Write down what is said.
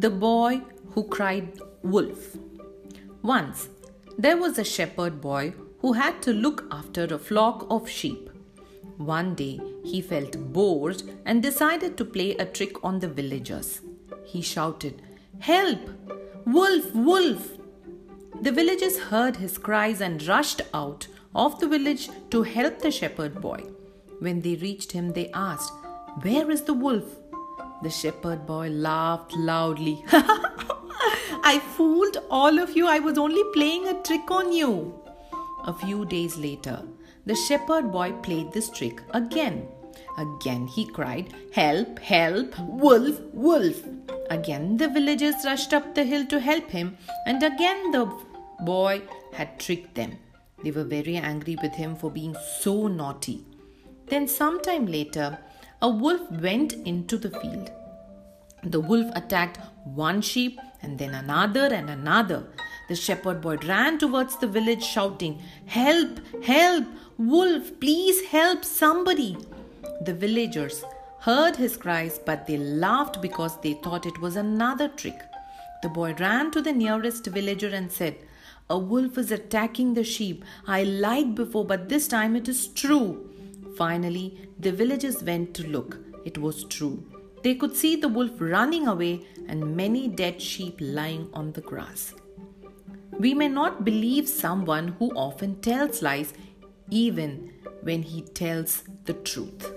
The boy who cried wolf. Once, there was a shepherd boy who had to look after a flock of sheep. One day, he felt bored and decided to play a trick on the villagers. He shouted, Help! Wolf! Wolf! The villagers heard his cries and rushed out of the village to help the shepherd boy. When they reached him, they asked, Where is the wolf? The shepherd boy laughed loudly. I fooled all of you. I was only playing a trick on you. A few days later, the shepherd boy played this trick again. Again he cried, Help, help, wolf, wolf. Again the villagers rushed up the hill to help him, and again the boy had tricked them. They were very angry with him for being so naughty. Then, some time later, a wolf went into the field. The wolf attacked one sheep and then another and another. The shepherd boy ran towards the village shouting, Help! Help! Wolf, please help somebody! The villagers heard his cries, but they laughed because they thought it was another trick. The boy ran to the nearest villager and said, A wolf is attacking the sheep. I lied before, but this time it is true. Finally, the villagers went to look. It was true. They could see the wolf running away and many dead sheep lying on the grass. We may not believe someone who often tells lies, even when he tells the truth.